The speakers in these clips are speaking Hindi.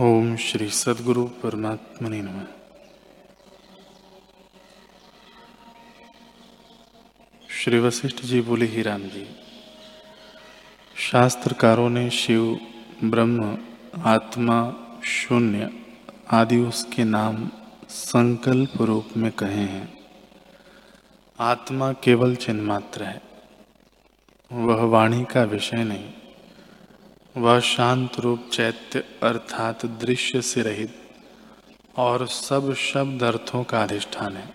ओम श्री सदगुरु परमात्मने नमः। श्री वशिष्ठ जी बोले, ही राम जी, शास्त्रकारों ने शिव, ब्रह्म, आत्मा, शून्य आदि उसके नाम संकल्प रूप में कहे हैं। आत्मा केवल चिन्ह मात्र है, वह वाणी का विषय नहीं। वह शांत रूप चैत्य अर्थात दृश्य से रहित और सब शब्द अर्थों का अधिष्ठान है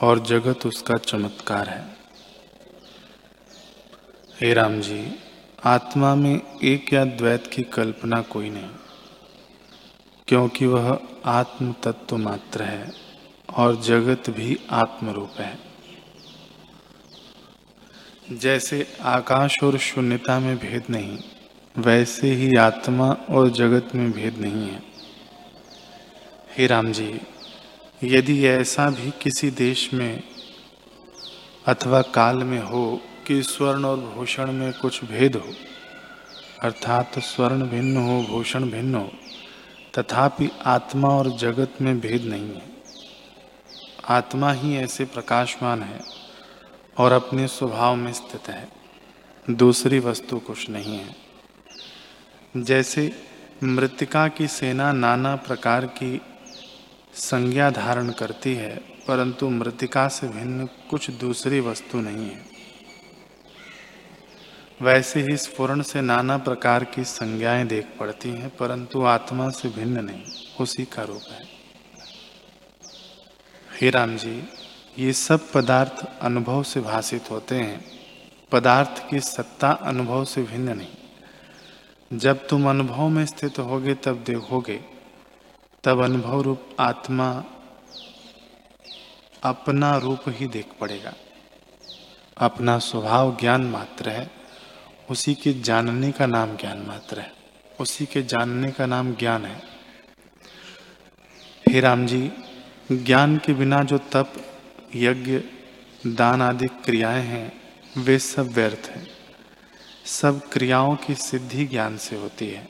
और जगत उसका चमत्कार है। हे राम जी, आत्मा में एक या द्वैत की कल्पना कोई नहीं, क्योंकि वह आत्म तत्व मात्र है और जगत भी आत्म रूप है। जैसे आकाश और शून्यता में भेद नहीं, वैसे ही आत्मा और जगत में भेद नहीं है। हे राम जी यदि ऐसा भी किसी देश में अथवा काल में हो कि स्वर्ण और भूषण में कुछ भेद हो, अर्थात स्वर्ण भिन्न हो, भूषण भिन्न हो, तथापि आत्मा और जगत में भेद नहीं है। आत्मा ही ऐसे प्रकाशमान है और अपने स्वभाव में स्थित है। दूसरी वस्तु कुछ नहीं है। जैसे मृतिका की सेना नाना प्रकार की संज्ञा धारण करती है, परंतु मृतिका से भिन्न कुछ दूसरी वस्तु नहीं है। वैसे ही स्फुरण से नाना प्रकार की संज्ञाएँ देख पड़ती हैं, परंतु आत्मा से भिन्न नहीं। उसी का रूप है। हे राम जी ये सब पदार्थ अनुभव से भाषित होते हैं। पदार्थ की सत्ता अनुभव से भिन्न नहीं। जब तुम अनुभव में स्थित होगे, तब देखोगे। तब अनुभव रूप आत्मा अपना रूप ही देख पड़ेगा। अपना स्वभाव ज्ञान मात्र है। उसी के जानने का नाम ज्ञान मात्र है। उसी के जानने का नाम ज्ञान है। हे राम जी, ज्ञान के बिना जो तप यज्ञ, दान आदि क्रियाएँ हैं, वे सब व्यर्थ हैं। सब क्रियाओं की सिद्धि ज्ञान से होती है।